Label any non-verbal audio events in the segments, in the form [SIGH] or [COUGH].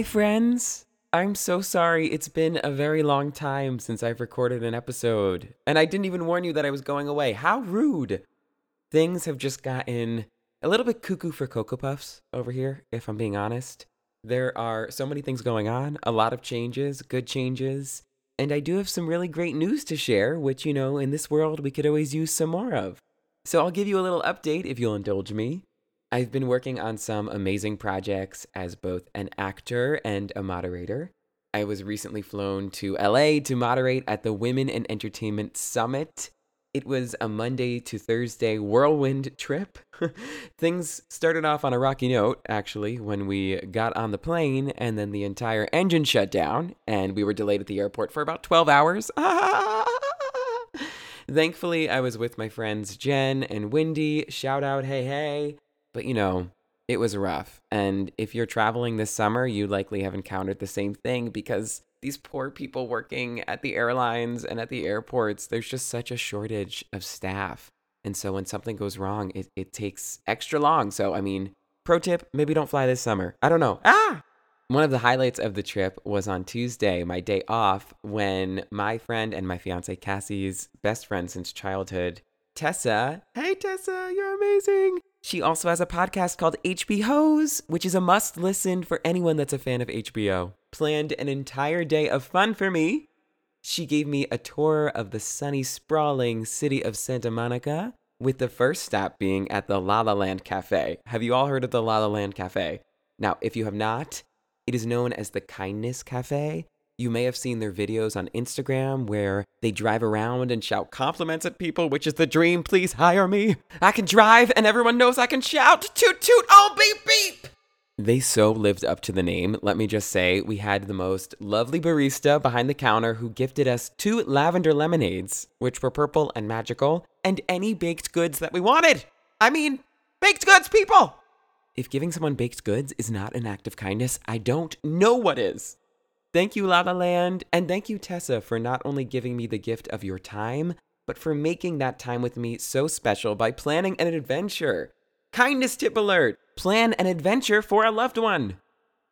Hi, friends. I'm so sorry. It's been a very long time since I've recorded an episode. And I didn't even warn you that I was going away. How rude. Things have just gotten a little bit cuckoo for Cocoa Puffs over here, if I'm being honest. There are so many things going on, a lot of changes, good changes. And I do have some really great news to share, which, you know, in this world we could always use some more of. So I'll give you a little update if you'll indulge me. I've been working on some amazing projects as both an actor and a moderator. I was recently flown to LA to moderate at the Women in Entertainment Summit. It was a Monday to Thursday whirlwind trip. [LAUGHS] Things started off on a rocky note, actually, when we got on the plane and then the entire engine shut down and we were delayed at the airport for about 12 hours. [LAUGHS] Thankfully, I was with my friends Jen and Wendy. Shout out, hey, hey. But you know, it was rough. And if you're traveling this summer, you likely have encountered the same thing because these poor people working at the airlines and at the airports, there's just such a shortage of staff. And so when something goes wrong, it, it takes extra long. So, I mean, pro tip maybe don't fly this summer. I don't know. Ah! One of the highlights of the trip was on Tuesday, my day off, when my friend and my fiance Cassie's best friend since childhood, Tessa. Hey, Tessa, you're amazing. She also has a podcast called HB Hose, which is a must listen for anyone that's a fan of HBO. Planned an entire day of fun for me. She gave me a tour of the sunny, sprawling city of Santa Monica, with the first stop being at the La La Land Cafe. Have you all heard of the La La Land Cafe? Now, if you have not, it is known as the Kindness Cafe. You may have seen their videos on Instagram where they drive around and shout compliments at people, which is the dream. Please hire me. I can drive and everyone knows I can shout. Toot toot, oh beep beep. They so lived up to the name. Let me just say, we had the most lovely barista behind the counter who gifted us two lavender lemonades, which were purple and magical, and any baked goods that we wanted. I mean, baked goods, people! If giving someone baked goods is not an act of kindness, I don't know what is. Thank you, La La Land, and thank you, Tessa, for not only giving me the gift of your time, but for making that time with me so special by planning an adventure. Kindness tip alert! Plan an adventure for a loved one.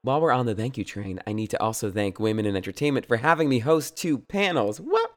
While we're on the thank you train, I need to also thank Women in Entertainment for having me host two panels. What?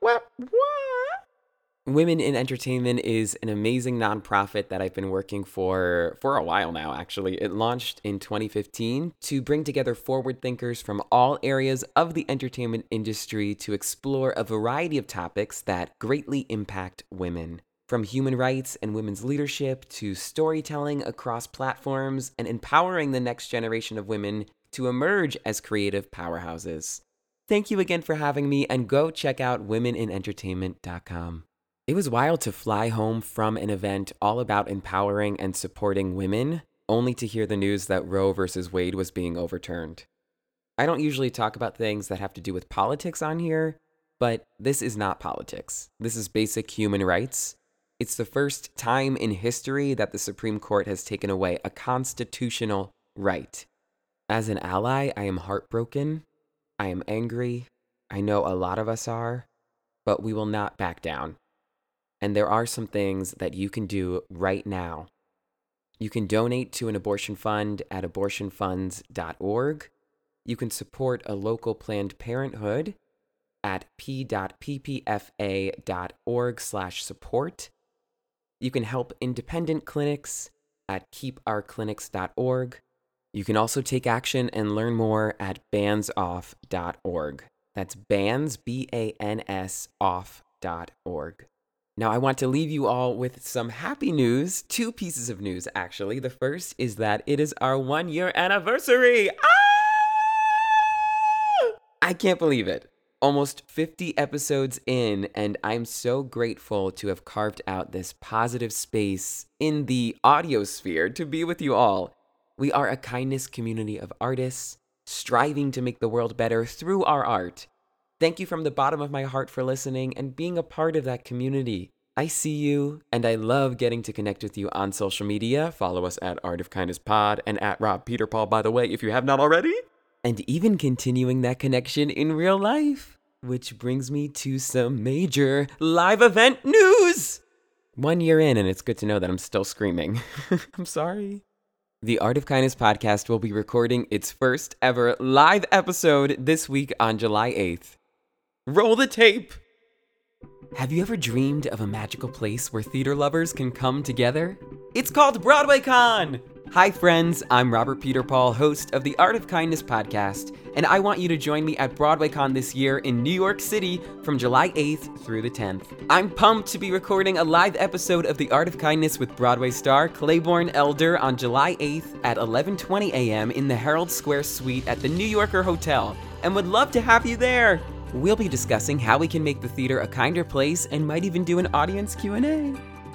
Women in Entertainment is an amazing nonprofit that I've been working for for a while now actually. It launched in 2015 to bring together forward thinkers from all areas of the entertainment industry to explore a variety of topics that greatly impact women. From human rights and women's leadership to storytelling across platforms and empowering the next generation of women to emerge as creative powerhouses. Thank you again for having me and go check out womeninentertainment.com. It was wild to fly home from an event all about empowering and supporting women, only to hear the news that Roe versus Wade was being overturned. I don't usually talk about things that have to do with politics on here, but this is not politics. This is basic human rights. It's the first time in history that the Supreme Court has taken away a constitutional right. As an ally, I am heartbroken. I am angry. I know a lot of us are, but we will not back down. And there are some things that you can do right now. You can donate to an abortion fund at abortionfunds.org. You can support a local Planned Parenthood at p.ppfa.org/support. You can help independent clinics at keepourclinics.org. You can also take action and learn more at bansoff.org. That's bans, B A N S, off.org. Now, I want to leave you all with some happy news. Two pieces of news, actually. The first is that it is our one year anniversary. Ah! I can't believe it. Almost 50 episodes in, and I'm so grateful to have carved out this positive space in the audio sphere to be with you all. We are a kindness community of artists, striving to make the world better through our art. Thank you from the bottom of my heart for listening and being a part of that community. I see you, and I love getting to connect with you on social media. Follow us at Art of Kindness Pod and at Rob Peterpaul, by the way, if you have not already. And even continuing that connection in real life. Which brings me to some major live event news! One year in, and it's good to know that I'm still screaming. [LAUGHS] I'm sorry. The Art of Kindness podcast will be recording its first ever live episode this week on July 8th. Roll the tape! Have you ever dreamed of a magical place where theater lovers can come together? It's called BroadwayCon! Hi, friends, I'm Robert Peterpaul, host of the Art of Kindness podcast, and I want you to join me at BroadwayCon this year in New York City from July 8th through the 10th. I'm pumped to be recording a live episode of The Art of Kindness with Broadway star Claybourne Elder on July 8th at 11:20 a.m. in the Herald Square Suite at the New Yorker Hotel, and would love to have you there. We'll be discussing how we can make the theater a kinder place and might even do an audience Q&A.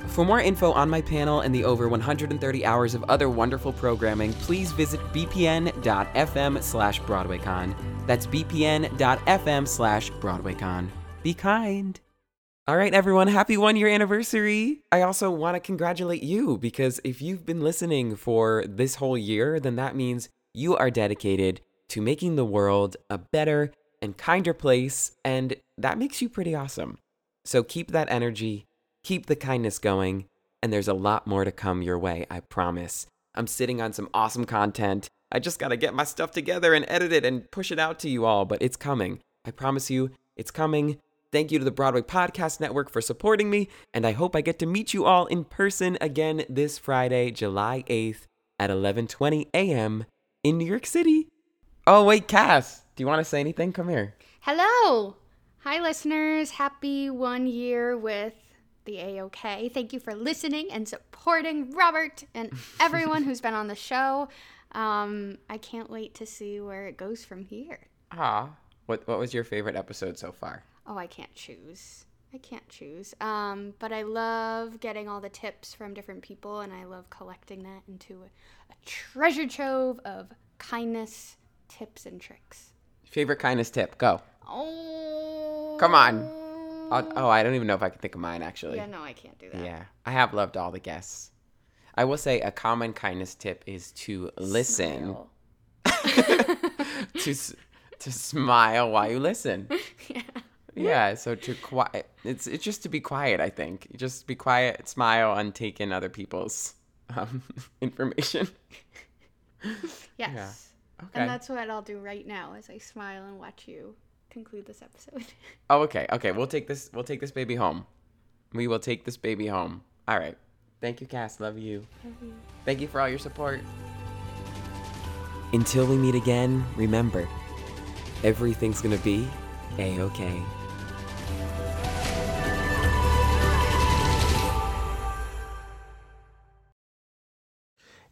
For more info on my panel and the over 130 hours of other wonderful programming, please visit bpn.fm slash BroadwayCon. That's bpn.fm slash BroadwayCon. Be kind. All right, everyone, happy one year anniversary. I also want to congratulate you because if you've been listening for this whole year, then that means you are dedicated to making the world a better and kinder place, and that makes you pretty awesome. So keep that energy, keep the kindness going, and there's a lot more to come your way, I promise. I'm sitting on some awesome content. I just got to get my stuff together and edit it and push it out to you all, but it's coming. I promise you, it's coming. Thank you to the Broadway Podcast Network for supporting me, and I hope I get to meet you all in person again this Friday, July 8th at 11:20 a.m. in New York City. Oh, wait, Cass, do you want to say anything? Come here. Hello. Hi, listeners. Happy one year with the AOK. Thank you for listening and supporting Robert and [LAUGHS] everyone who's been on the show. Um, I can't wait to see where it goes from here. Ah, what what was your favorite episode so far? Oh, I can't choose. I can't choose. Um, but I love getting all the tips from different people, and I love collecting that into a, a treasure trove of kindness, tips, and tricks. Favorite kindness tip? Go. Oh. Come on. I'll, oh, I don't even know if I can think of mine actually. Yeah, no, I can't do that. Yeah, I have loved all the guests. I will say a common kindness tip is to listen, [LAUGHS] to to smile while you listen. [LAUGHS] yeah. Yeah, so to quiet, it's it's just to be quiet. I think just be quiet, smile, and take in other people's um, [LAUGHS] information. Yes. Okay. And that's what I'll do right now as I smile and watch you conclude this episode. [LAUGHS] Oh, okay, okay. We'll take this. We'll take this baby home. We will take this baby home. All right. Thank you, Cass. Love you. Thank you for all your support. Until we meet again, remember, everything's gonna be a okay.